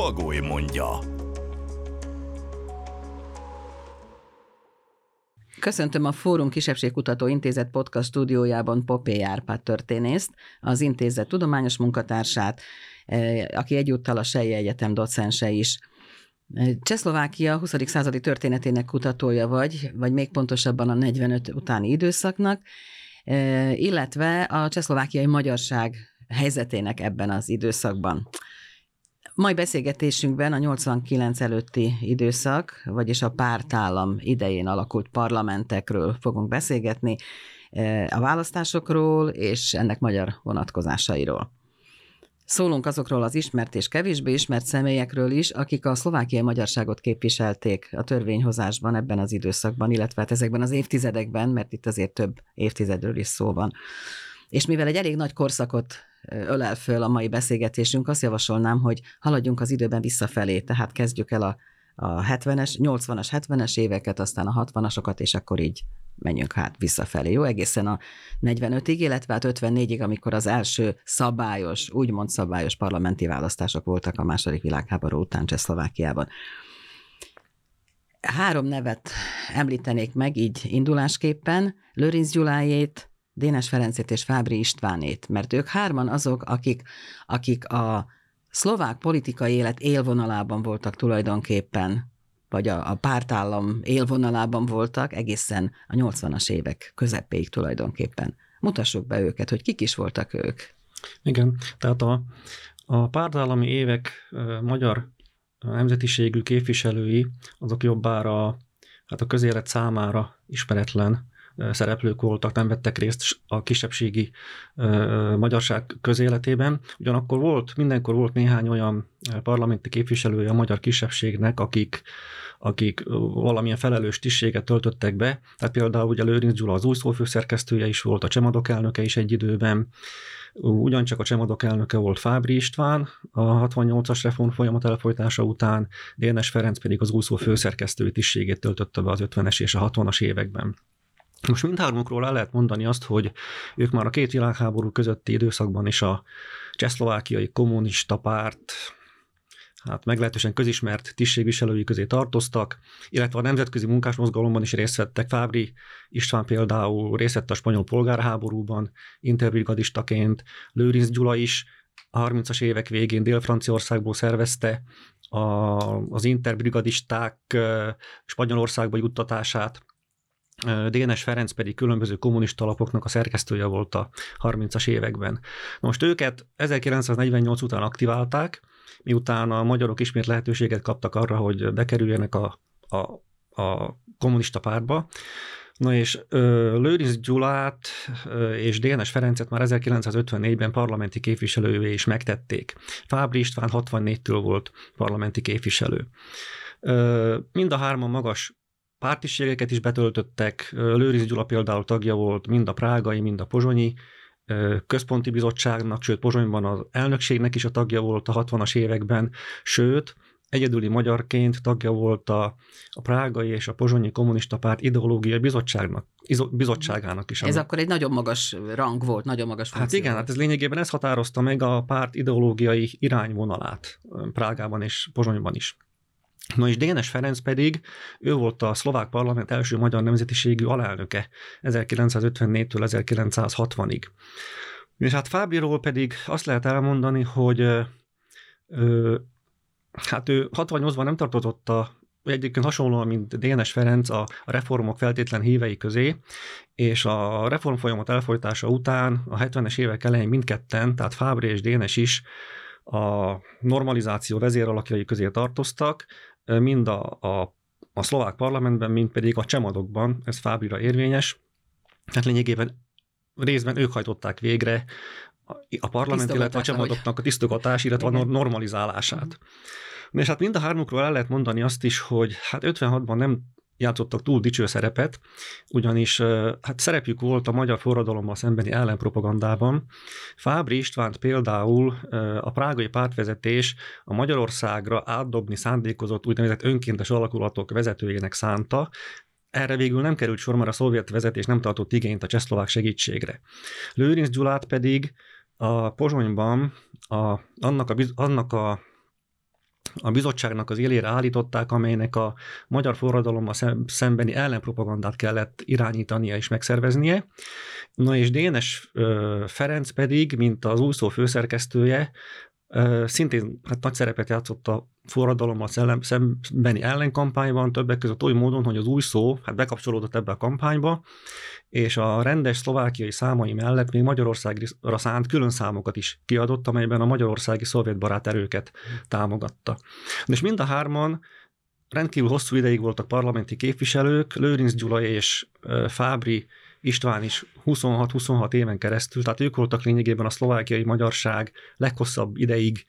Bagoly mondja. Köszöntöm a Fórum Kisebbségkutató Intézet podcast stúdiójában Popé Árpád történészt, az intézet tudományos munkatársát, eh, aki egyúttal a Sejje Egyetem docense is. Eh, Csehszlovákia 20. századi történetének kutatója vagy, vagy még pontosabban a 45 utáni időszaknak, eh, illetve a csehszlovákiai magyarság helyzetének ebben az időszakban. Mai beszélgetésünkben a 89 előtti időszak, vagyis a pártállam idején alakult parlamentekről fogunk beszélgetni, eh, a választásokról és ennek magyar vonatkozásairól. Szólunk azokról az ismert és kevésbé ismert személyekről is, akik a szlovákiai magyarságot képviselték a törvényhozásban ebben az időszakban, illetve hát ezekben az évtizedekben, mert itt azért több évtizedről is szó van. És mivel egy elég nagy korszakot ölel föl a mai beszélgetésünk, azt javasolnám, hogy haladjunk az időben visszafelé, tehát kezdjük el a, a 70-es, 80-as, 70-es éveket, aztán a 60-asokat, és akkor így menjünk hát visszafelé. Jó, egészen a 45-ig, illetve hát 54-ig, amikor az első szabályos, úgymond szabályos parlamenti választások voltak a második világháború után Csehszlovákiában. Három nevet említenék meg így indulásképpen, Lőrinc Gyulájét, Dénes Ferencét és Fábri Istvánét, mert ők hárman azok, akik, akik a szlovák politikai élet élvonalában voltak tulajdonképpen, vagy a, a pártállam élvonalában voltak egészen a 80-as évek közepéig tulajdonképpen. Mutassuk be őket, hogy kik is voltak ők. Igen, tehát a, a pártállami évek magyar nemzetiségű képviselői, azok jobbára hát a közélet számára ismeretlen szereplők voltak, nem vettek részt a kisebbségi magyarság közéletében. Ugyanakkor volt, mindenkor volt néhány olyan parlamenti képviselője a magyar kisebbségnek, akik, akik valamilyen felelős tisztséget töltöttek be. Tehát például ugye Lőrinc Gyula az új szófőszerkesztője is volt, a Csemadok elnöke is egy időben, Ugyancsak a Csemadok elnöke volt Fábri István a 68-as reform folyamat elfolytása után, Dénes Ferenc pedig az úszó főszerkesztői tisztségét töltötte be az 50-es és a 60-as években. Most mindhármukról el lehet mondani azt, hogy ők már a két világháború közötti időszakban is a csehszlovákiai kommunista párt hát meglehetősen közismert tisztségviselői közé tartoztak, illetve a nemzetközi munkásmozgalomban is részt vettek. Fábri István például részt vett a spanyol polgárháborúban, interbrigadistaként, Lőrinc Gyula is a 30-as évek végén Dél-Franciaországból szervezte a, az interbrigadisták Spanyolországba juttatását, Dénes Ferenc pedig különböző kommunista lapoknak a szerkesztője volt a 30-as években. Most őket 1948 után aktiválták, miután a magyarok ismét lehetőséget kaptak arra, hogy bekerüljenek a, a, a kommunista pártba. Na és Lőrinc Gyulát és Dénes Ferencet már 1954-ben parlamenti képviselővé is megtették. Fábri István 64-től volt parlamenti képviselő. Mind a hárman magas pártiségeket is betöltöttek. Lőrinc Gyula például tagja volt mind a prágai, mind a pozsonyi központi bizottságnak, sőt Pozsonyban az elnökségnek is a tagja volt a 60-as években, sőt, egyedüli magyarként tagja volt a, a prágai és a pozsonyi kommunista párt ideológiai bizottságnak, izo, bizottságának is. Ez ami... akkor egy nagyon magas rang volt, nagyon magas funkció. Hát igen, hát ez lényegében ez határozta meg a párt ideológiai irányvonalát Prágában és Pozsonyban is. Na és Dénes Ferenc pedig, ő volt a szlovák parlament első magyar nemzetiségű alelnöke 1954-től 1960-ig. És hát Fábiról pedig azt lehet elmondani, hogy ö, hát ő 68-ban nem tartozott a egyébként hasonlóan, mint Dénes Ferenc a reformok feltétlen hívei közé, és a reform folyamat elfolytása után a 70-es évek elején mindketten, tehát Fábri és Dénes is a normalizáció vezéralakjai közé tartoztak, mind a, a, a szlovák parlamentben, mind pedig a csemadokban, ez Fábrira érvényes. Hát lényegében részben ők hajtották végre a parlament, illetve a csemadoknak a tisztogatás, illetve Igen. a normalizálását. És hát mind a hármukról el lehet mondani azt is, hogy hát 56-ban nem játszottak túl dicső szerepet, ugyanis hát szerepük volt a magyar forradalommal szembeni ellenpropagandában. Fábri Istvánt például a prágai pártvezetés a Magyarországra átdobni szándékozott úgynevezett önkéntes alakulatok vezetőjének szánta, erre végül nem került sor, mert a szovjet vezetés nem tartott igényt a csehszlovák segítségre. Lőrinc Gyulát pedig a Pozsonyban a, annak, a, annak a a bizottságnak az élére állították, amelynek a magyar forradalommal szembeni ellenpropagandát kellett irányítania és megszerveznie. Na és Dénes Ferenc pedig, mint az úszó főszerkesztője, szintén hát nagy szerepet játszott a forradalommal szembeni ellenkampányban, többek között oly módon, hogy az új szó hát bekapcsolódott ebbe a kampányba, és a rendes szlovákiai számai mellett még Magyarországra szánt külön számokat is kiadott, amelyben a magyarországi szovjetbarát erőket támogatta. És mind a hárman rendkívül hosszú ideig voltak parlamenti képviselők, Lőrinc Gyula és Fábri István is 26-26 éven keresztül, tehát ők voltak lényegében a szlovákiai magyarság leghosszabb ideig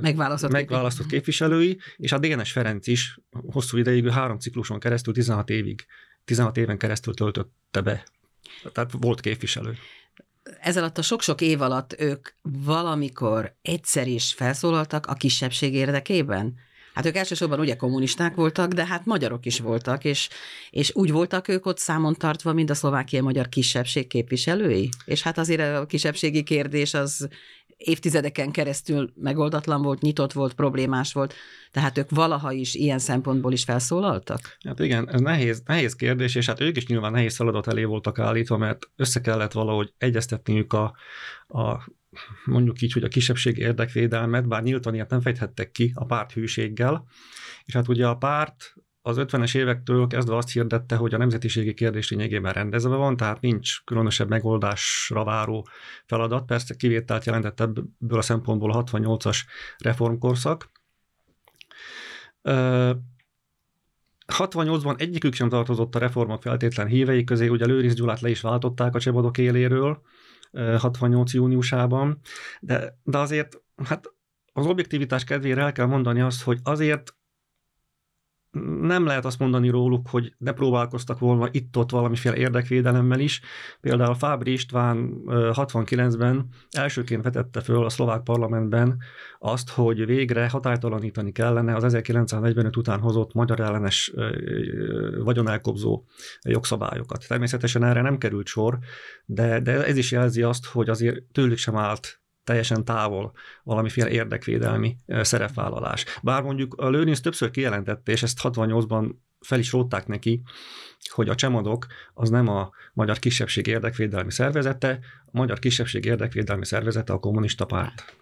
megválasztott, megválasztott képviselői, és a Dénes Ferenc is hosszú ideig, három cikluson keresztül, 16 évig, 16 éven keresztül töltötte be. Tehát volt képviselő. Ez alatt a sok-sok év alatt ők valamikor egyszer is felszólaltak a kisebbség érdekében? Hát ők elsősorban ugye kommunisták voltak, de hát magyarok is voltak, és, és úgy voltak ők ott számon tartva, mint a szlovákiai magyar kisebbség képviselői? És hát azért a kisebbségi kérdés az évtizedeken keresztül megoldatlan volt, nyitott volt, problémás volt, tehát ők valaha is ilyen szempontból is felszólaltak? Hát igen, ez nehéz, nehéz kérdés, és hát ők is nyilván nehéz feladat elé voltak állítva, mert össze kellett valahogy egyeztetniük a, a mondjuk így, hogy a kisebbség érdekvédelmet, bár nyíltan ilyet nem fejthettek ki a párt hűséggel, és hát ugye a párt az 50-es évektől kezdve azt hirdette, hogy a nemzetiségi kérdés lényegében rendezve van, tehát nincs különösebb megoldásra váró feladat. Persze kivételt jelentett ebből a szempontból a 68-as reformkorszak. 68-ban egyikük sem tartozott a reformok feltétlen hívei közé, ugye Lőrinc Gyulát le is váltották a Csebadok éléről 68 júniusában, de, de azért hát az objektivitás kedvére el kell mondani azt, hogy azért nem lehet azt mondani róluk, hogy ne próbálkoztak volna itt-ott valamiféle érdekvédelemmel is. Például Fábri István 69-ben elsőként vetette föl a szlovák parlamentben azt, hogy végre hatálytalanítani kellene az 1945 után hozott magyar ellenes vagyonelkobzó jogszabályokat. Természetesen erre nem került sor, de, de ez is jelzi azt, hogy azért tőlük sem állt teljesen távol valamiféle érdekvédelmi szerepvállalás. Bár mondjuk a Lőrinc többször kijelentette, és ezt 68-ban fel is rótták neki, hogy a Csemadok az nem a magyar kisebbség érdekvédelmi szervezete, a magyar kisebbség érdekvédelmi szervezete a kommunista párt.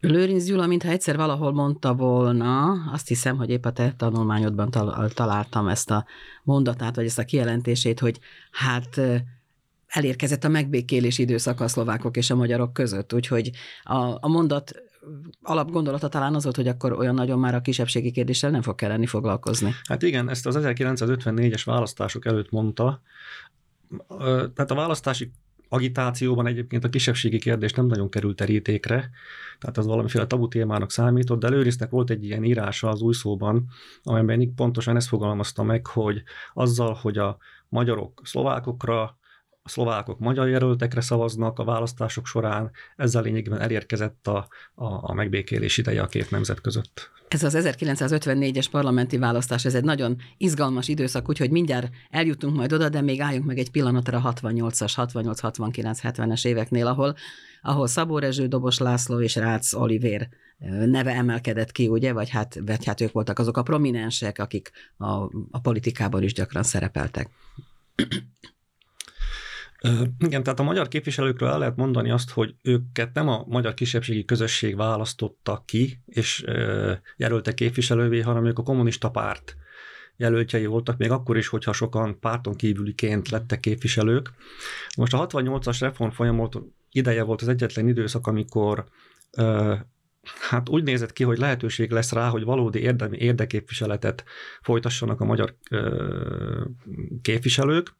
Lőrinc Gyula, mintha egyszer valahol mondta volna, azt hiszem, hogy épp a te tanulmányodban találtam ezt a mondatát, vagy ezt a kijelentését, hogy hát elérkezett a megbékélés időszaka a szlovákok és a magyarok között, úgyhogy a, a mondat alapgondolata talán az volt, hogy akkor olyan nagyon már a kisebbségi kérdéssel nem fog kelleni foglalkozni. Hát igen, ezt az 1954-es választások előtt mondta. Tehát a választási agitációban egyébként a kisebbségi kérdés nem nagyon került terítékre, tehát az valamiféle tabu témának számított, de előrisznek volt egy ilyen írása az új szóban, amelyben pontosan ezt fogalmazta meg, hogy azzal, hogy a magyarok szlovákokra, a szlovákok magyar jelöltekre szavaznak a választások során, ezzel lényegében elérkezett a, a, a megbékélés ideje a két nemzet között. Ez az 1954-es parlamenti választás, ez egy nagyon izgalmas időszak, úgyhogy mindjárt eljutunk majd oda, de még álljunk meg egy pillanatra a 68-as, 68, 69, 70-es éveknél, ahol, ahol Szabó Rezső, Dobos László és Rácz Olivér neve emelkedett ki, ugye, vagy hát, vagy hát ők voltak azok a prominensek, akik a, a politikában is gyakran szerepeltek. Igen, tehát a magyar képviselőkről el lehet mondani azt, hogy őket nem a magyar kisebbségi közösség választotta ki, és jelölte képviselővé, hanem ők a kommunista párt jelöltjei voltak, még akkor is, hogyha sokan párton kívüliként lettek képviselők. Most a 68-as reform folyamat ideje volt az egyetlen időszak, amikor hát úgy nézett ki, hogy lehetőség lesz rá, hogy valódi érdemi érdeképviseletet folytassanak a magyar képviselők,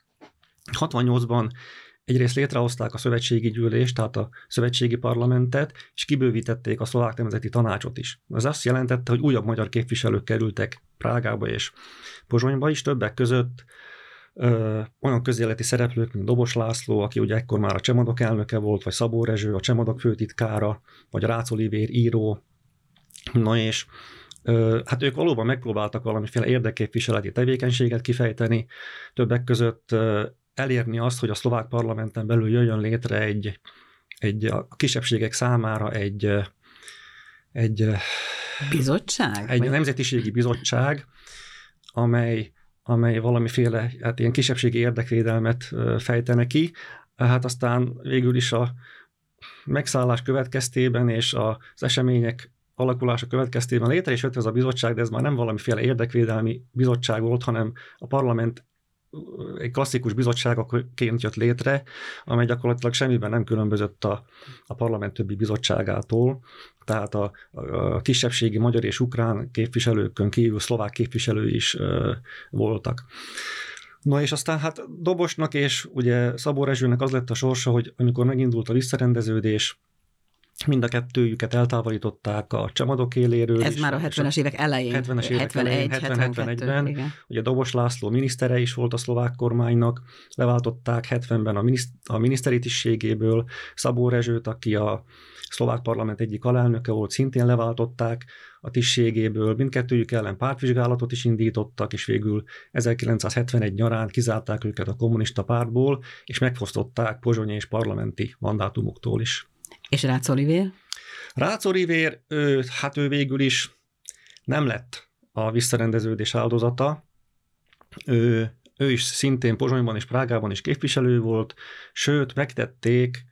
68-ban egyrészt létrehozták a szövetségi gyűlést, tehát a szövetségi parlamentet, és kibővítették a szlovák nemzeti tanácsot is. Ez azt jelentette, hogy újabb magyar képviselők kerültek Prágába és Pozsonyba is, többek között ö, olyan közéleti szereplők, mint Dobos László, aki ugye ekkor már a Csemadok elnöke volt, vagy Szabó Rezső, a Csemadok főtitkára, vagy Rácz Olivér író, na és ö, hát ők valóban megpróbáltak valamiféle érdekképviseleti tevékenységet kifejteni, többek között ö, elérni azt, hogy a szlovák parlamenten belül jöjjön létre egy, egy a kisebbségek számára egy, egy bizottság? Egy vagy? nemzetiségi bizottság, amely, amely valamiféle hát ilyen kisebbségi érdekvédelmet fejtene ki. Hát aztán végül is a megszállás következtében és az események alakulása következtében létre is jött ez a bizottság, de ez már nem valamiféle érdekvédelmi bizottság volt, hanem a parlament egy klasszikus bizottságként jött létre, amely gyakorlatilag semmiben nem különbözött a, a parlament többi bizottságától, tehát a, a kisebbségi magyar és ukrán képviselőkön kívül szlovák képviselő is ö, voltak. Na és aztán hát Dobosnak és ugye Szabó Rezsőnek az lett a sorsa, hogy amikor megindult a visszarendeződés, Mind a kettőjüket eltávolították a csamadok éléről. Ez is, már a 70-es évek elején. 70-es évek 71, elején, 70-71-ben. Ugye Dobos László minisztere is volt a szlovák kormánynak, leváltották 70-ben a, miniszt- a miniszteri tisztségéből, Szabó Rezsőt, aki a szlovák parlament egyik alelnöke volt, szintén leváltották a tisztségéből, mindkettőjük ellen pártvizsgálatot is indítottak, és végül 1971 nyarán kizárták őket a kommunista pártból, és megfosztották pozsonyi és parlamenti mandátumoktól is. És Rácz Olivér? Rácz Olivér, ő, hát ő végül is nem lett a visszarendeződés áldozata. Ő, ő is szintén Pozsonyban és Prágában is képviselő volt, sőt, megtették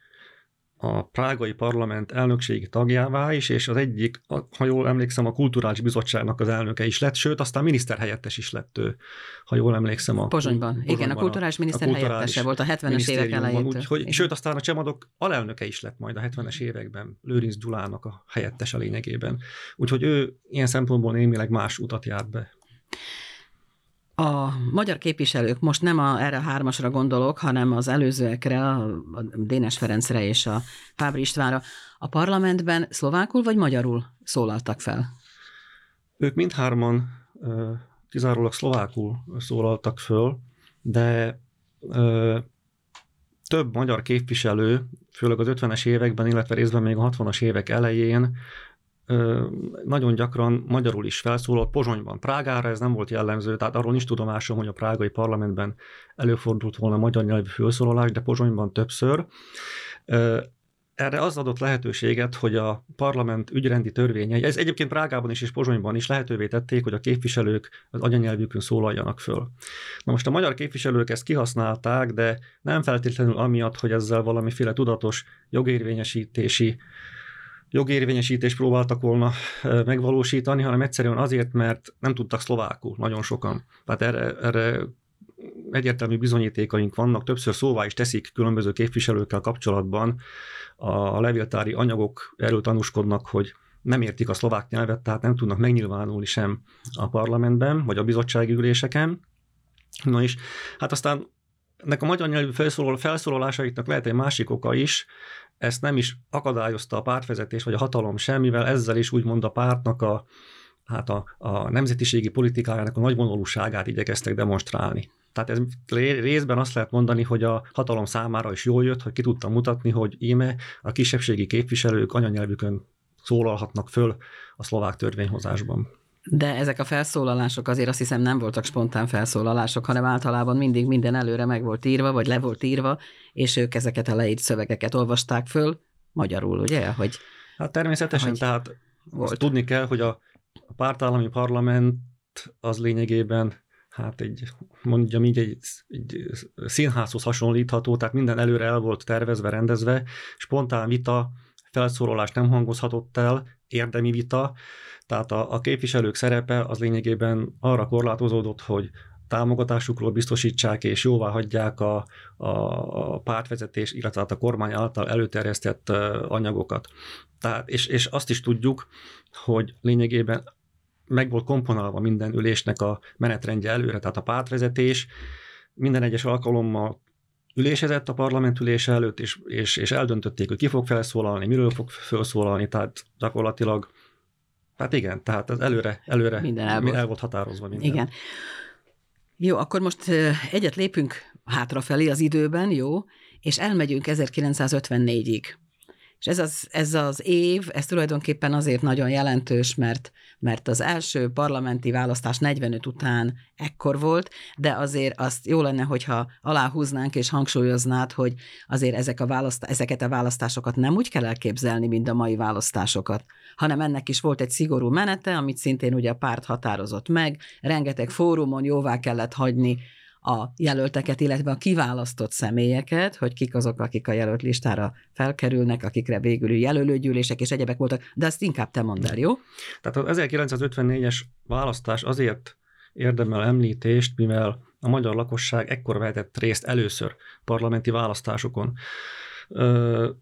a prágai parlament elnökségi tagjává is, és az egyik, ha jól emlékszem, a kulturális bizottságnak az elnöke is lett, sőt, aztán miniszterhelyettes is lett ő, ha jól emlékszem. A, Pozsonyban. Pozsonyban. Igen, a kulturális miniszter helyettese volt a 70-es évek elején. Úgyhogy, sőt, aztán a Csemadok alelnöke is lett majd a 70-es években, Lőrinc Gyulának a helyettes a lényegében. Úgyhogy ő ilyen szempontból némileg más utat járt be. A magyar képviselők, most nem a, erre a hármasra gondolok, hanem az előzőekre, a, a Dénes Ferencre és a Fábri Istvánra, a parlamentben szlovákul vagy magyarul szólaltak fel? Ők mindhárman kizárólag szlovákul szólaltak föl, de ö, több magyar képviselő, főleg az 50-es években, illetve részben még a 60-as évek elején nagyon gyakran magyarul is felszólalt Pozsonyban. Prágára ez nem volt jellemző, tehát arról nincs tudomásom, hogy a prágai parlamentben előfordult volna magyar nyelvű felszólalás, de Pozsonyban többször. Erre az adott lehetőséget, hogy a parlament ügyrendi törvényei, ez egyébként Prágában is és Pozsonyban is lehetővé tették, hogy a képviselők az anyanyelvükön szólaljanak föl. Na most a magyar képviselők ezt kihasználták, de nem feltétlenül amiatt, hogy ezzel valamiféle tudatos jogérvényesítési jogérvényesítést próbáltak volna megvalósítani, hanem egyszerűen azért, mert nem tudtak szlovákul nagyon sokan. Tehát erre, erre egyértelmű bizonyítékaink vannak, többször szóvá is teszik különböző képviselőkkel kapcsolatban. A levéltári anyagok erről tanúskodnak, hogy nem értik a szlovák nyelvet, tehát nem tudnak megnyilvánulni sem a parlamentben, vagy a bizottsági üléseken. Na és hát aztán ennek a magyar nyelvű felszólal, felszólalásaiknak lehet egy másik oka is, ezt nem is akadályozta a pártvezetés vagy a hatalom semmivel, ezzel is úgymond a pártnak a, hát a, a nemzetiségi politikájának a nagyvonalúságát igyekeztek demonstrálni. Tehát ez részben azt lehet mondani, hogy a hatalom számára is jól jött, hogy ki tudta mutatni, hogy íme a kisebbségi képviselők anyanyelvükön szólalhatnak föl a szlovák törvényhozásban. De ezek a felszólalások azért azt hiszem nem voltak spontán felszólalások, hanem általában mindig minden előre meg volt írva, vagy le volt írva, és ők ezeket a leírt szövegeket olvasták föl magyarul, ugye? Hogy, hát természetesen, hogy tehát volt. tudni kell, hogy a, a pártállami parlament az lényegében hát egy, mondjam így, egy, egy színházhoz hasonlítható, tehát minden előre el volt tervezve, rendezve, spontán vita, felszólalás nem hangozhatott el, érdemi vita, tehát a, a képviselők szerepe az lényegében arra korlátozódott, hogy támogatásukról biztosítsák és jóvá hagyják a, a, a pártvezetés, illetve hát a kormány által előterjesztett anyagokat. Tehát, és, és azt is tudjuk, hogy lényegében meg volt komponálva minden ülésnek a menetrendje előre, tehát a pártvezetés minden egyes alkalommal ülésezett a parlament ülése előtt, és, és, és eldöntötték, hogy ki fog felszólalni, miről fog felszólalni, tehát gyakorlatilag, hát igen, tehát az előre, előre minden el volt, el volt határozva minden. Igen. Jó, akkor most egyet lépünk hátrafelé az időben, jó, és elmegyünk 1954-ig. És ez az, ez az év, ez tulajdonképpen azért nagyon jelentős, mert, mert az első parlamenti választás 45 után ekkor volt, de azért azt jó lenne, hogyha aláhúznánk és hangsúlyoznád, hogy azért ezek a választ, ezeket a választásokat nem úgy kell elképzelni, mint a mai választásokat, hanem ennek is volt egy szigorú menete, amit szintén ugye a párt határozott meg, rengeteg fórumon jóvá kellett hagyni a jelölteket, illetve a kiválasztott személyeket, hogy kik azok, akik a jelölt listára felkerülnek, akikre végül jelölőgyűlések és egyebek voltak, de azt inkább te mondd el, jó? Tehát az 1954-es választás azért érdemel említést, mivel a magyar lakosság ekkor vehetett részt először parlamenti választásokon.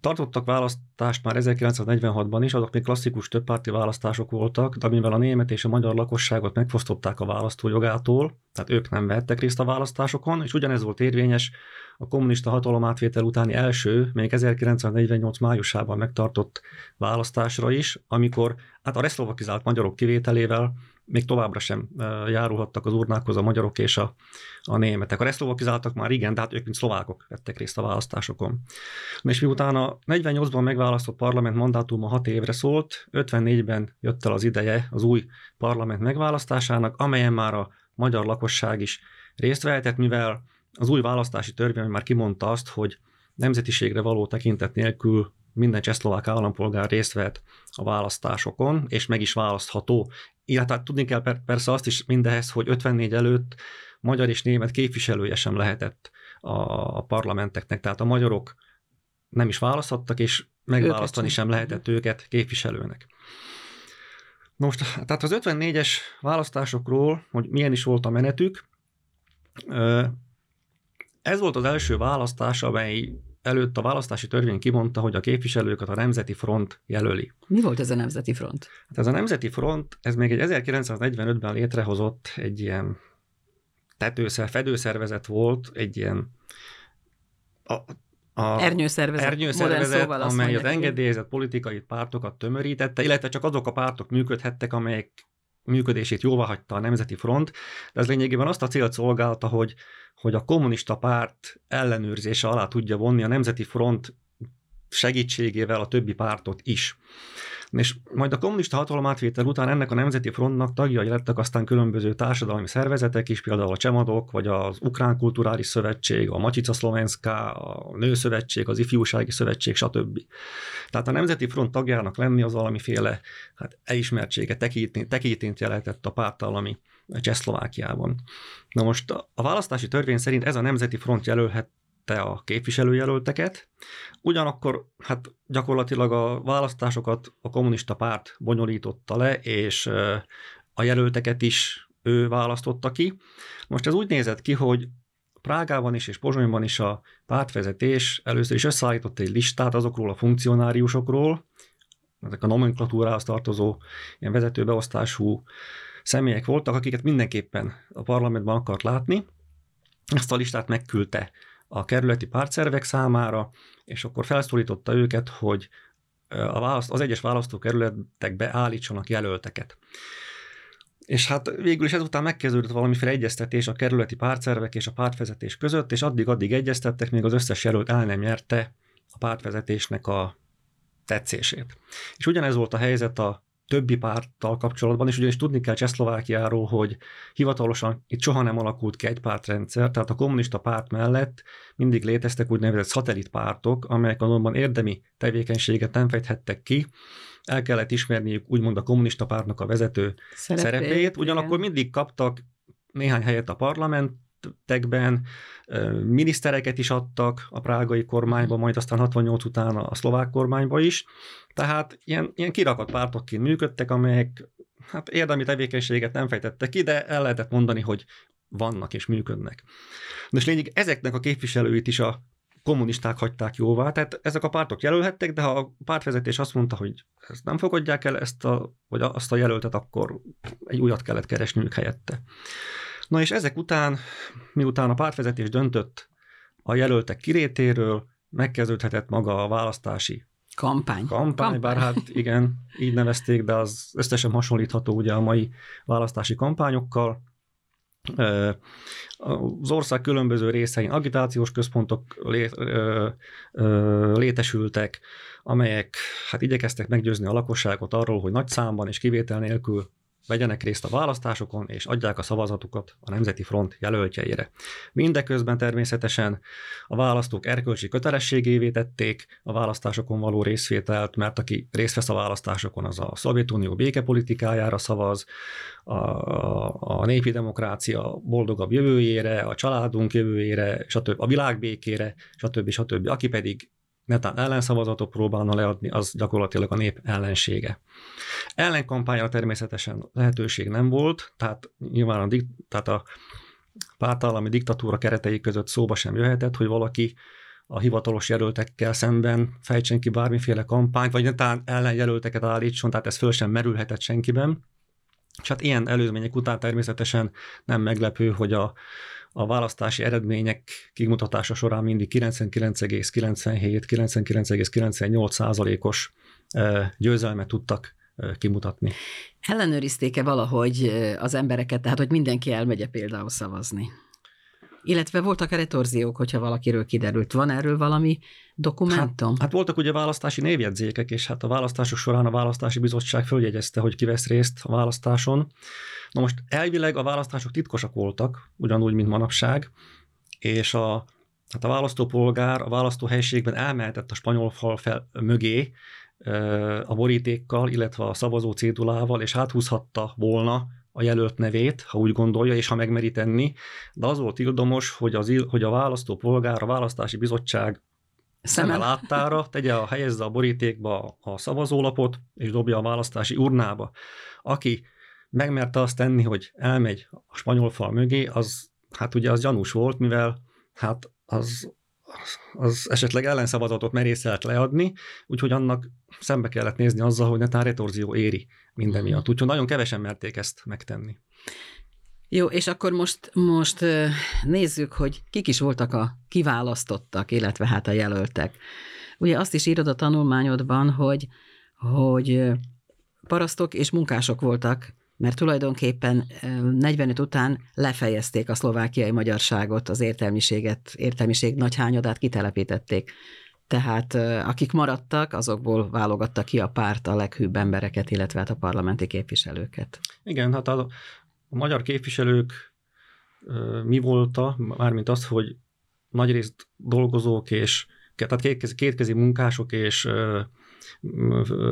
Tartottak választást már 1946-ban is, azok még klasszikus többpárti választások voltak, de mivel a német és a magyar lakosságot megfosztották a választójogától, tehát ők nem vehettek részt a választásokon, és ugyanez volt érvényes a kommunista hatalomátvétel utáni első, még 1948 májusában megtartott választásra is, amikor hát a reszlovakizált magyarok kivételével még továbbra sem járulhattak az urnákhoz a magyarok és a, a németek. A reszlovakizáltak már igen, de hát ők, mint szlovákok vettek részt a választásokon. És miután a 48-ban megválasztott parlament mandátuma 6 évre szólt, 54-ben jött el az ideje az új parlament megválasztásának, amelyen már a magyar lakosság is részt vehetett, mivel az új választási törvény már kimondta azt, hogy nemzetiségre való tekintet nélkül minden csehszlovák állampolgár részt vehet a választásokon, és meg is választható. Illetve hát tudni kell persze azt is mindehez, hogy 54 előtt magyar és német képviselője sem lehetett a parlamenteknek, tehát a magyarok nem is választhattak, és megválasztani sem lehetett őket képviselőnek. Most, tehát az 54-es választásokról, hogy milyen is volt a menetük, ez volt az első választás, amely előtt a választási törvény kimondta, hogy a képviselőket a Nemzeti Front jelöli. Mi volt ez a Nemzeti Front? Hát ez a Nemzeti Front, ez még egy 1945-ben létrehozott egy ilyen tetőszer, fedőszervezet volt, egy ilyen a, a ernyőszervezet, ernyőszervezet amely az engedélyezett politikai pártokat tömörítette, illetve csak azok a pártok működhettek, amelyek működését jóvá hagyta a Nemzeti Front, de ez lényegében azt a célt szolgálta, hogy, hogy a kommunista párt ellenőrzése alá tudja vonni a Nemzeti Front segítségével a többi pártot is. És majd a kommunista hatalomátvétel után ennek a Nemzeti Frontnak tagjai lettek aztán különböző társadalmi szervezetek is, például a Csemadok, vagy az Ukrán Kulturális Szövetség, a Macica Szlovenszká, a Nőszövetség, az Ifjúsági Szövetség, stb. Tehát a Nemzeti Front tagjának lenni az valamiféle hát, elismertsége, tekintént jelentett a pártállami Csehszlovákiában. Na most a választási törvény szerint ez a Nemzeti Front jelölhet te a képviselőjelölteket, ugyanakkor hát gyakorlatilag a választásokat a kommunista párt bonyolította le, és a jelölteket is ő választotta ki. Most ez úgy nézett ki, hogy Prágában is és Pozsonyban is a pártvezetés először is összeállított egy listát azokról a funkcionáriusokról, ezek a nomenklatúrához tartozó ilyen vezetőbeosztású személyek voltak, akiket mindenképpen a parlamentben akart látni. Ezt a listát megküldte a kerületi pártszervek számára, és akkor felszólította őket, hogy a választ, az egyes választókerületekbe állítsanak jelölteket. És hát végül is ezután megkezdődött valamiféle egyeztetés a kerületi pártszervek és a pártvezetés között, és addig-addig egyeztettek, még az összes jelölt el nem nyerte a pártvezetésnek a tetszését. És ugyanez volt a helyzet a többi párttal kapcsolatban, és ugyanis tudni kell Csehszlovákiáról, hogy hivatalosan itt soha nem alakult ki egy pártrendszer, tehát a kommunista párt mellett mindig léteztek úgynevezett szatellitpártok, amelyek azonban érdemi tevékenységet nem fejthettek ki, el kellett ismerniük úgymond a kommunista pártnak a vezető szerepét, szerepét ugyanakkor mindig kaptak néhány helyet a parlament, tekben, minisztereket is adtak a prágai kormányba, majd aztán 68 után a szlovák kormányba is. Tehát ilyen, ilyen kirakott pártokként működtek, amelyek hát érdemi tevékenységet nem fejtettek ki, de el lehetett mondani, hogy vannak és működnek. De és lényeg, ezeknek a képviselőit is a kommunisták hagyták jóvá, tehát ezek a pártok jelölhettek, de ha a pártvezetés azt mondta, hogy ezt nem fogadják el, ezt a, vagy azt a jelöltet, akkor egy újat kellett keresniük helyette. Na és ezek után, miután a pártvezetés döntött a jelöltek kirétéről megkezdődhetett maga a választási Kampány. Kampány, Kampány. bár hát igen, így nevezték, de az összesen hasonlítható ugye a mai választási kampányokkal. Az ország különböző részein agitációs központok lé, ö, ö, létesültek, amelyek hát igyekeztek meggyőzni a lakosságot arról, hogy nagy számban és kivétel nélkül vegyenek részt a választásokon, és adják a szavazatukat a Nemzeti Front jelöltjeire. Mindeközben természetesen a választók erkölcsi kötelességévé tették a választásokon való részvételt, mert aki részt vesz a választásokon, az a Szovjetunió békepolitikájára szavaz, a, a népi demokrácia boldogabb jövőjére, a családunk jövőjére, stb. a világbékére, stb. stb. Aki pedig netán ellenszavazatot próbálna leadni, az gyakorlatilag a nép ellensége. Ellenkampányra természetesen lehetőség nem volt, tehát nyilván a, dik- tehát a pártállami diktatúra keretei között szóba sem jöhetett, hogy valaki a hivatalos jelöltekkel szemben fejtsen ki bármiféle kampányt, vagy netán ellenjelölteket állítson, tehát ez föl sem merülhetett senkiben. És hát ilyen előzmények után természetesen nem meglepő, hogy a, a választási eredmények kimutatása során mindig 99,97-99,98 százalékos győzelmet tudtak kimutatni. Ellenőrizték-e valahogy az embereket, tehát hogy mindenki elmegye például szavazni? Illetve voltak-e retorziók, hogyha valakiről kiderült? Van erről valami dokumentum? Hát, hát voltak ugye választási névjegyzékek, és hát a választások során a választási bizottság följegyezte, hogy ki vesz részt a választáson. Na most elvileg a választások titkosak voltak, ugyanúgy, mint manapság, és a, hát a választópolgár a választóhelységben elmehetett a spanyol fal fel mögé a borítékkal, illetve a szavazó cédulával, és áthúzhatta volna a jelölt nevét, ha úgy gondolja, és ha megmeri tenni, de az volt ildomos, hogy, az, hogy a választópolgár, a választási bizottság szeme láttára tegye a helyezze a borítékba a szavazólapot, és dobja a választási urnába. Aki megmerte azt tenni, hogy elmegy a spanyol fal mögé, az hát ugye az gyanús volt, mivel hát az, az esetleg ellenszavazatot merészelt leadni, úgyhogy annak szembe kellett nézni azzal, hogy netán retorzió éri minden miatt. Úgyhogy nagyon kevesen merték ezt megtenni. Jó, és akkor most, most nézzük, hogy kik is voltak a kiválasztottak, illetve hát a jelöltek. Ugye azt is írod a tanulmányodban, hogy, hogy parasztok és munkások voltak, mert tulajdonképpen 45 után lefejezték a szlovákiai magyarságot, az értelmiséget, értelmiség nagy hányadát kitelepítették. Tehát akik maradtak, azokból válogatta ki a párt a leghűbb embereket, illetve hát a parlamenti képviselőket. Igen, hát a, a magyar képviselők mi volt a, mármint az, hogy nagyrészt dolgozók és tehát kétkezi, kétkezi munkások és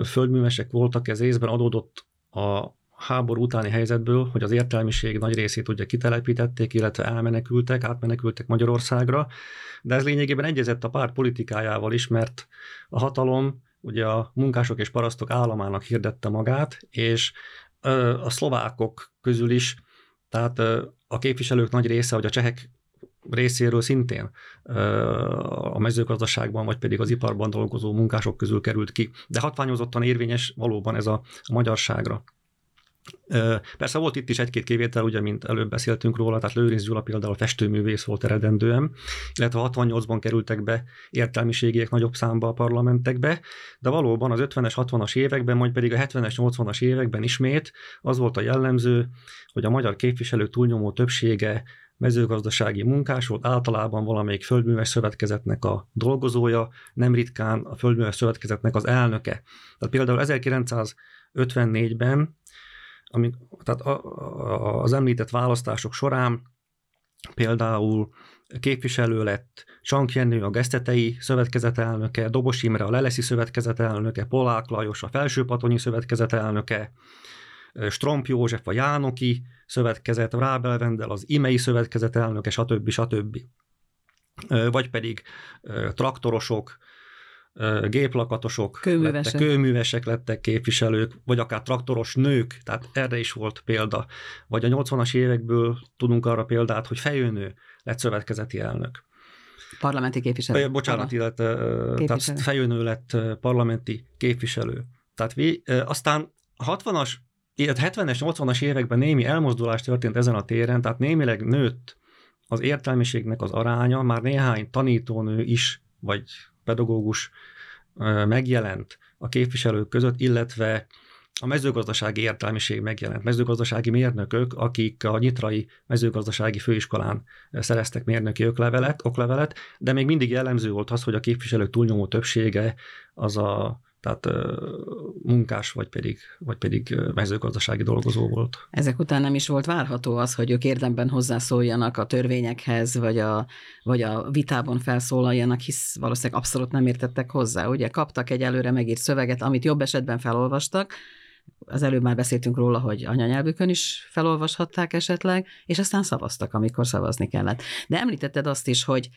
földművesek voltak, ez részben adódott a háború utáni helyzetből, hogy az értelmiség nagy részét ugye kitelepítették, illetve elmenekültek, átmenekültek Magyarországra, de ez lényegében egyezett a párt politikájával is, mert a hatalom ugye a munkások és parasztok államának hirdette magát, és a szlovákok közül is, tehát a képviselők nagy része, vagy a csehek részéről szintén a mezőgazdaságban, vagy pedig az iparban dolgozó munkások közül került ki. De hatványozottan érvényes valóban ez a, a magyarságra. Persze volt itt is egy-két kivétel, ugye, mint előbb beszéltünk róla, tehát Lőrinc Gyula például festőművész volt eredendően, illetve 68-ban kerültek be értelmiségiek nagyobb számba a parlamentekbe, de valóban az 50-es, 60-as években, majd pedig a 70-es, 80-as években ismét az volt a jellemző, hogy a magyar képviselők túlnyomó többsége mezőgazdasági munkás volt, általában valamelyik földműves szövetkezetnek a dolgozója, nem ritkán a földműves szövetkezetnek az elnöke. Tehát például 1954-ben amik, tehát a, a, az említett választások során például képviselő lett Csank Jenő a Gesztetei Szövetkezet elnöke, Dobos Imre a Leleszi Szövetkezet elnöke, Polák Lajos a Felsőpatonyi Szövetkezet elnöke, Stromp József a Jánoki Szövetkezet, Rábel Vendel az Imei Szövetkezet elnöke, stb. stb. Vagy pedig traktorosok, géplakatosok, kőművesek. Lettek, kőművesek lettek képviselők, vagy akár traktoros nők, tehát erre is volt példa. Vagy a 80-as évekből tudunk arra példát, hogy fejőnő lett szövetkezeti elnök. Parlamenti képviselő. Bocsánat, illetve tehát fejőnő lett parlamenti képviselő. Tehát vi, aztán a 60-as, illetve 70-es, 80-as években némi elmozdulás történt ezen a téren, tehát némileg nőtt az értelmiségnek az aránya, már néhány tanítónő is, vagy pedagógus megjelent a képviselők között, illetve a mezőgazdasági értelmiség megjelent, mezőgazdasági mérnökök, akik a Nyitrai mezőgazdasági főiskolán szereztek mérnöki oklevelet, oklevelet, de még mindig jellemző volt az, hogy a képviselők túlnyomó többsége az a tehát munkás, vagy pedig, vagy pedig mezőgazdasági dolgozó volt. Ezek után nem is volt várható az, hogy ők érdemben hozzászóljanak a törvényekhez, vagy a, vagy a vitában felszólaljanak, hisz valószínűleg abszolút nem értettek hozzá. Ugye kaptak egy előre megírt szöveget, amit jobb esetben felolvastak, az előbb már beszéltünk róla, hogy anyanyelvükön is felolvashatták esetleg, és aztán szavaztak, amikor szavazni kellett. De említetted azt is, hogy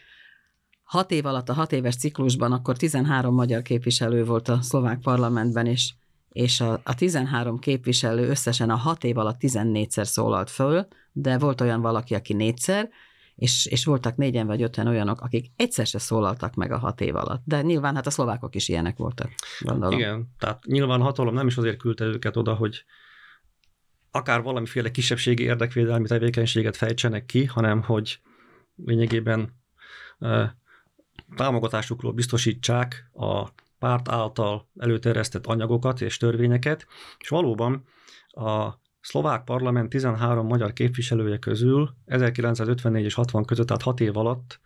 hat év alatt, a hat éves ciklusban akkor 13 magyar képviselő volt a szlovák parlamentben, és, és a, a 13 képviselő összesen a hat év alatt 14-szer szólalt föl, de volt olyan valaki, aki négyszer, és, és voltak négyen vagy öten olyanok, akik egyszer se szólaltak meg a hat év alatt. De nyilván hát a szlovákok is ilyenek voltak, gondolom. Igen, tehát nyilván hatalom nem is azért küldte őket oda, hogy akár valamiféle kisebbségi érdekvédelmi tevékenységet fejtsenek ki, hanem hogy lényegében támogatásukról biztosítsák a párt által előterjesztett anyagokat és törvényeket, és valóban a szlovák parlament 13 magyar képviselője közül 1954 és 60 között, tehát 6 év alatt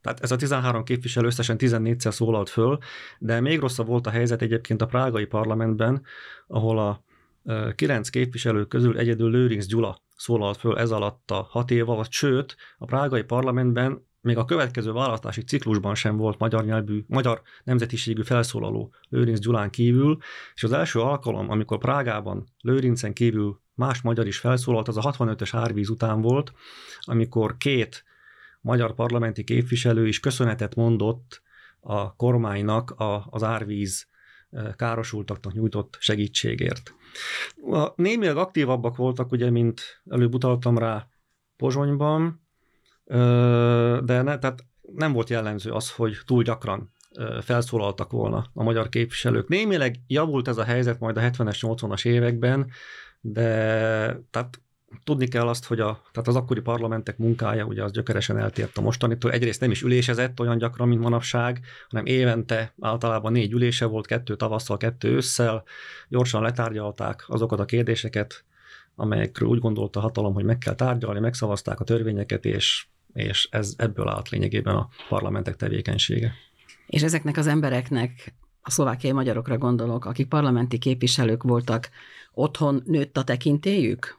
tehát ez a 13 képviselő összesen 14-szer szólalt föl, de még rosszabb volt a helyzet egyébként a prágai parlamentben, ahol a 9 képviselő közül egyedül Lőrinc Gyula szólalt föl ez alatt a 6 év alatt, sőt, a prágai parlamentben még a következő választási ciklusban sem volt magyar nyelvű, magyar nemzetiségű felszólaló Lőrinc Gyulán kívül, és az első alkalom, amikor Prágában Lőrincen kívül más magyar is felszólalt, az a 65-ös árvíz után volt, amikor két magyar parlamenti képviselő is köszönetet mondott a kormánynak a, az árvíz e, károsultaknak nyújtott segítségért. A némileg aktívabbak voltak, ugye, mint előbb utaltam rá Pozsonyban, de ne, tehát nem volt jellemző az, hogy túl gyakran felszólaltak volna a magyar képviselők. Némileg javult ez a helyzet majd a 70-es, 80-as években, de tehát tudni kell azt, hogy a, tehát az akkori parlamentek munkája ugye az gyökeresen eltért a mostanitól. Egyrészt nem is ülésezett olyan gyakran, mint manapság, hanem évente általában négy ülése volt, kettő tavasszal, kettő ősszel. Gyorsan letárgyalták azokat a kérdéseket, amelyekről úgy gondolta a hatalom, hogy meg kell tárgyalni, megszavazták a törvényeket, és és ez ebből állt lényegében a parlamentek tevékenysége. És ezeknek az embereknek, a szlovákiai magyarokra gondolok, akik parlamenti képviselők voltak, otthon nőtt a tekintélyük?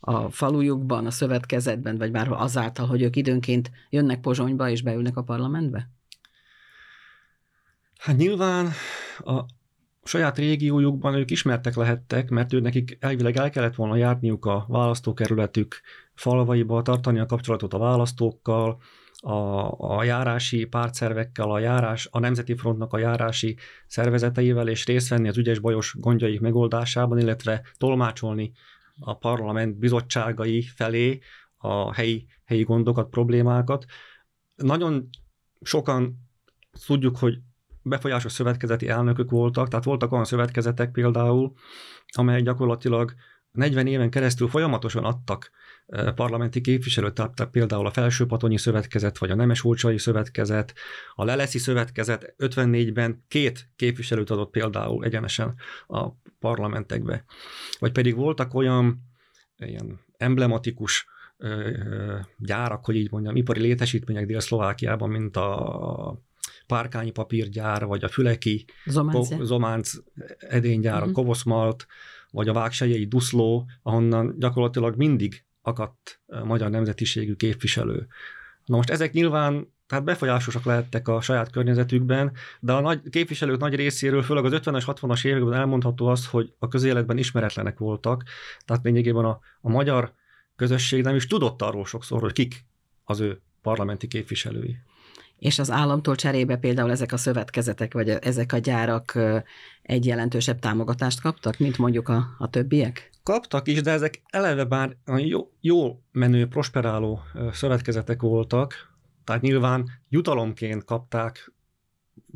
A falujukban, a szövetkezetben, vagy bárhol azáltal, hogy ők időnként jönnek Pozsonyba és beülnek a parlamentbe? Hát nyilván a saját régiójukban ők ismertek lehettek, mert ő nekik elvileg el kellett volna járniuk a választókerületük falvaiba, tartani a kapcsolatot a választókkal, a, a járási pártszervekkel, a, járás, a Nemzeti Frontnak a járási szervezeteivel, és részt venni az ügyes bajos gondjaik megoldásában, illetve tolmácsolni a parlament bizottságai felé a helyi, helyi gondokat, problémákat. Nagyon sokan tudjuk, hogy befolyásos szövetkezeti elnökök voltak, tehát voltak olyan szövetkezetek például, amelyek gyakorlatilag 40 éven keresztül folyamatosan adtak parlamenti képviselőt, tehát például a Felsőpatonyi Szövetkezet, vagy a Nemes Olcsai Szövetkezet, a Leleszi Szövetkezet 54-ben két képviselőt adott például egyenesen a parlamentekbe. Vagy pedig voltak olyan ilyen emblematikus gyárak, hogy így mondjam, ipari létesítmények Dél-Szlovákiában, mint a párkányi papírgyár, vagy a füleki Zománc, Zománc edénygyár, uh-huh. a mhm. Kovoszmalt, vagy a vágsejei Duszló, ahonnan gyakorlatilag mindig akadt magyar nemzetiségű képviselő. Na most ezek nyilván tehát befolyásosak lehettek a saját környezetükben, de a nagy képviselők nagy részéről, főleg az 50-es, 60-as években elmondható az, hogy a közéletben ismeretlenek voltak, tehát lényegében a, a magyar közösség nem is tudott arról sokszor, hogy kik az ő parlamenti képviselői. És az államtól cserébe például ezek a szövetkezetek, vagy ezek a gyárak egy jelentősebb támogatást kaptak, mint mondjuk a, a többiek? Kaptak is, de ezek eleve bár jó, jó menő, prosperáló szövetkezetek voltak, tehát nyilván jutalomként kapták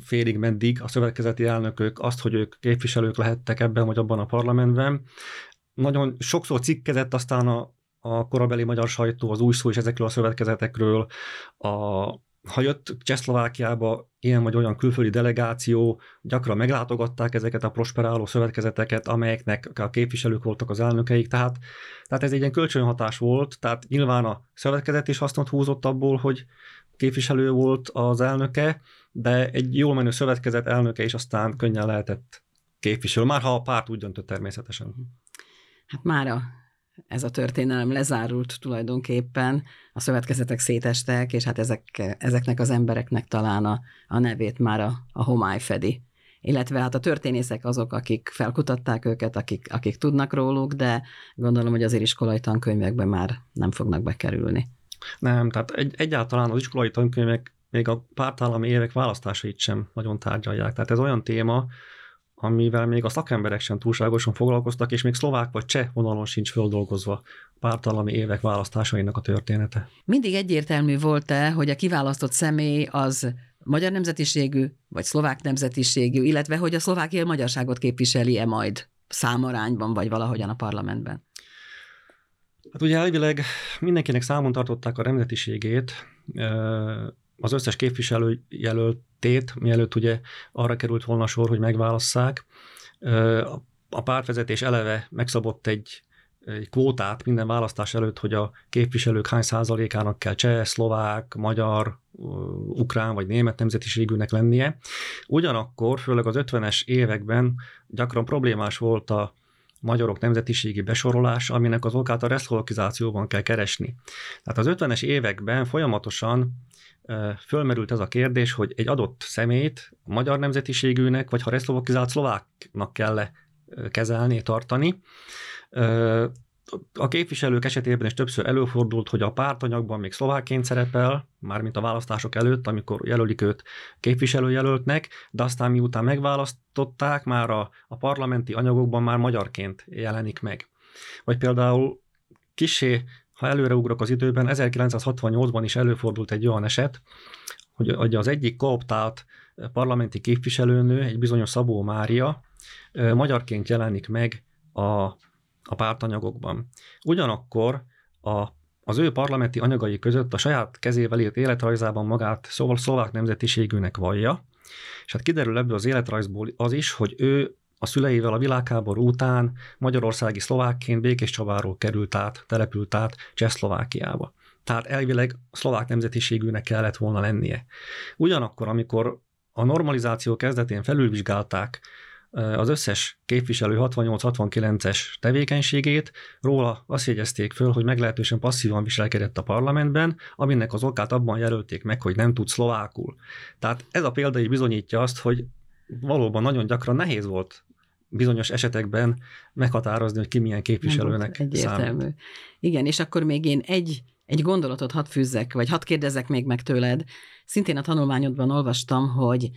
félig meddig a szövetkezeti elnökök azt, hogy ők képviselők lehettek ebben vagy abban a parlamentben. Nagyon sokszor cikkezett aztán a a korabeli magyar sajtó, az új szó is ezekről a szövetkezetekről, a, ha jött Csehszlovákiába ilyen vagy olyan külföldi delegáció, gyakran meglátogatták ezeket a prosperáló szövetkezeteket, amelyeknek a képviselők voltak az elnökeik, tehát, tehát ez egy ilyen kölcsönhatás volt, tehát nyilván a szövetkezet is hasznot húzott abból, hogy képviselő volt az elnöke, de egy jól menő szövetkezet elnöke is aztán könnyen lehetett képviselő, már ha a párt úgy döntött természetesen. Hát már a ez a történelem lezárult tulajdonképpen, a szövetkezetek szétestek, és hát ezek, ezeknek az embereknek talán a, a nevét már a, a homály fedi. Illetve hát a történészek azok, akik felkutatták őket, akik, akik tudnak róluk, de gondolom, hogy azért iskolai tankönyvekben már nem fognak bekerülni. Nem, tehát egy, egyáltalán az iskolai tankönyvek még a pártállami évek választásait sem nagyon tárgyalják. Tehát ez olyan téma, amivel még a szakemberek sem túlságosan foglalkoztak, és még szlovák vagy cseh vonalon sincs földolgozva pártalami évek választásainak a története. Mindig egyértelmű volt-e, hogy a kiválasztott személy az magyar nemzetiségű, vagy szlovák nemzetiségű, illetve hogy a szlovákia magyarságot képviseli-e majd számarányban, vagy valahogyan a parlamentben? Hát ugye elvileg mindenkinek számon tartották a nemzetiségét, az összes képviselő jelöltét, mielőtt ugye arra került volna sor, hogy megválasszák. A pártvezetés eleve megszabott egy, egy kvótát minden választás előtt, hogy a képviselők hány százalékának kell cseh, szlovák, magyar, ukrán vagy német nemzetiségűnek lennie. Ugyanakkor, főleg az 50-es években gyakran problémás volt a magyarok nemzetiségi besorolás, aminek az okát a reszlovakizációban kell keresni. Tehát az 50-es években folyamatosan fölmerült ez a kérdés, hogy egy adott szemét magyar nemzetiségűnek, vagy ha reszlovakizált szlováknak kell kezelni, tartani. A képviselők esetében is többször előfordult, hogy a pártanyagban még szlovákként szerepel, mármint a választások előtt, amikor jelölik őt képviselőjelöltnek, de aztán miután megválasztották, már a, a parlamenti anyagokban már magyarként jelenik meg. Vagy például kisé ha előreugrok az időben, 1968-ban is előfordult egy olyan eset, hogy az egyik kooptált parlamenti képviselőnő, egy bizonyos Szabó Mária, magyarként jelenik meg a, a pártanyagokban. Ugyanakkor a, az ő parlamenti anyagai között a saját kezével írt életrajzában magát szóval szlovák nemzetiségűnek vallja, és hát kiderül ebből az életrajzból az is, hogy ő a szüleivel a világháború után magyarországi szlovákként Békés Csabáról került át, települt át Csehszlovákiába. Tehát elvileg szlovák nemzetiségűnek kellett volna lennie. Ugyanakkor, amikor a normalizáció kezdetén felülvizsgálták az összes képviselő 68-69-es tevékenységét, róla azt jegyezték föl, hogy meglehetősen passzívan viselkedett a parlamentben, aminek az okát abban jelölték meg, hogy nem tud szlovákul. Tehát ez a példa is bizonyítja azt, hogy valóban nagyon gyakran nehéz volt bizonyos esetekben meghatározni, hogy ki milyen képviselőnek egyértelmű. Számít. Igen, és akkor még én egy, egy gondolatot hadd fűzzek, vagy hadd kérdezek még meg tőled. Szintén a tanulmányodban olvastam, hogy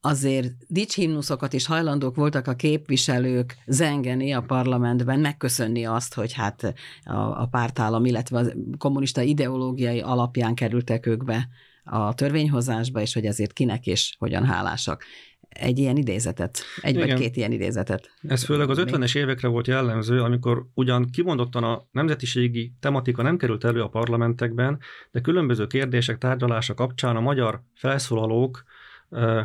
azért dicshimnuszokat is hajlandók voltak a képviselők zengeni a parlamentben, megköszönni azt, hogy hát a, a pártállam, illetve a kommunista ideológiai alapján kerültek ők be a törvényhozásba, és hogy ezért kinek és hogyan hálásak egy ilyen idézetet, egy Igen. vagy két ilyen idézetet. Ez főleg az 50-es évekre volt jellemző, amikor ugyan kimondottan a nemzetiségi tematika nem került elő a parlamentekben, de különböző kérdések tárgyalása kapcsán a magyar felszólalók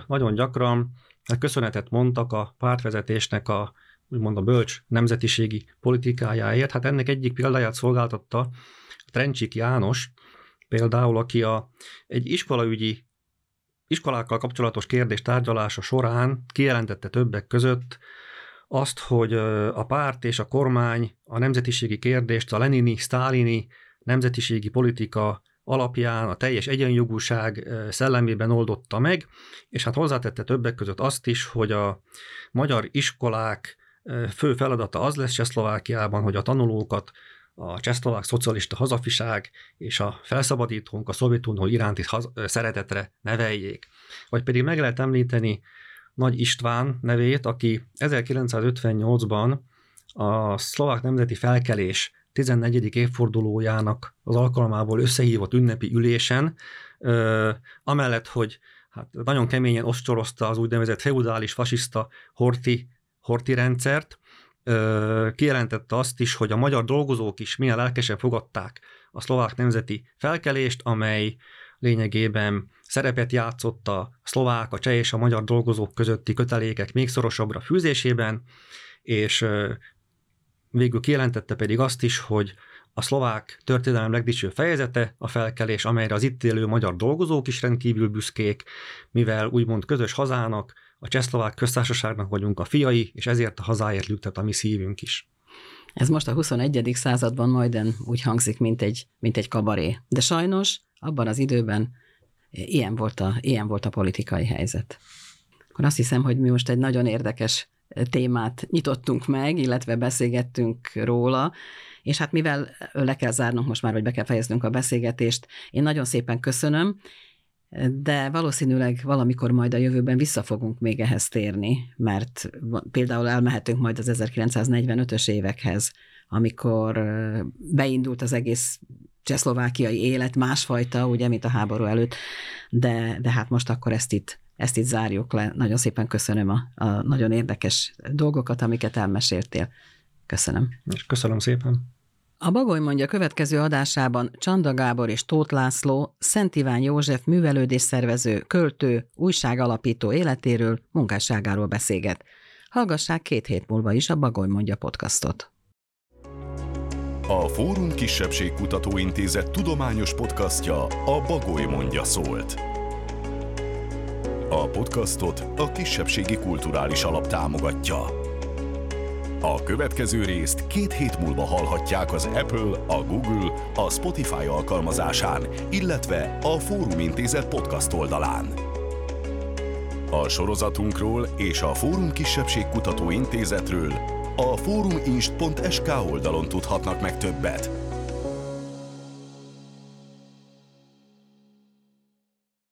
nagyon gyakran köszönetet mondtak a pártvezetésnek a úgymond a bölcs nemzetiségi politikájáért. Hát ennek egyik példáját szolgáltatta Trencsik János, például, aki a, egy iskolaügyi iskolákkal kapcsolatos kérdés tárgyalása során kijelentette többek között azt, hogy a párt és a kormány a nemzetiségi kérdést a lenini, sztálini nemzetiségi politika alapján a teljes egyenjogúság szellemében oldotta meg, és hát hozzátette többek között azt is, hogy a magyar iskolák fő feladata az lesz Csehszlovákiában, hogy a tanulókat a csehszlovák szocialista hazafiság és a felszabadítónk a Szovjetunió iránti haz- szeretetre neveljék. Vagy pedig meg lehet említeni Nagy István nevét, aki 1958-ban a szlovák nemzeti felkelés 14. évfordulójának az alkalmából összehívott ünnepi ülésen, ö, amellett, hogy hát nagyon keményen ostorozta az úgynevezett feudális fasiszta horti, horti rendszert, kijelentette azt is, hogy a magyar dolgozók is milyen lelkesen fogadták a szlovák nemzeti felkelést, amely lényegében szerepet játszott a szlovák, a cseh és a magyar dolgozók közötti kötelékek még szorosabbra fűzésében, és végül kijelentette pedig azt is, hogy a szlovák történelem legdicső fejezete a felkelés, amelyre az itt élő magyar dolgozók is rendkívül büszkék, mivel úgymond közös hazának, a csehszlovák köztársaságnak vagyunk a fiai, és ezért a hazáért lüktet a mi szívünk is. Ez most a 21. században majdan úgy hangzik, mint egy, mint egy kabaré. De sajnos abban az időben ilyen volt, a, ilyen volt a politikai helyzet. Akkor azt hiszem, hogy mi most egy nagyon érdekes témát nyitottunk meg, illetve beszélgettünk róla, és hát mivel le kell zárnunk most már, vagy be kell fejeznünk a beszélgetést, én nagyon szépen köszönöm, de valószínűleg valamikor majd a jövőben vissza fogunk még ehhez térni, mert például elmehetünk majd az 1945-ös évekhez, amikor beindult az egész csehszlovákiai élet, másfajta, ugye, mint a háború előtt, de, de hát most akkor ezt itt, ezt itt zárjuk le. Nagyon szépen köszönöm a, a nagyon érdekes dolgokat, amiket elmeséltél. Köszönöm. És köszönöm szépen. A Bagoly mondja következő adásában Csanda Gábor és Tóth László, Szent Iván József művelődésszervező, költő, újságalapító életéről, munkásságáról beszélget. Hallgassák két hét múlva is a Bagoly mondja podcastot. A Fórum Kisebbségkutató Intézet tudományos podcastja a Bagoly mondja szólt. A podcastot a Kisebbségi Kulturális Alap támogatja. A következő részt két hét múlva hallhatják az Apple, a Google, a Spotify alkalmazásán, illetve a Fórum Intézet podcast oldalán. A sorozatunkról és a Fórum Kisebbségkutató Intézetről a fóruminst.sk oldalon tudhatnak meg többet.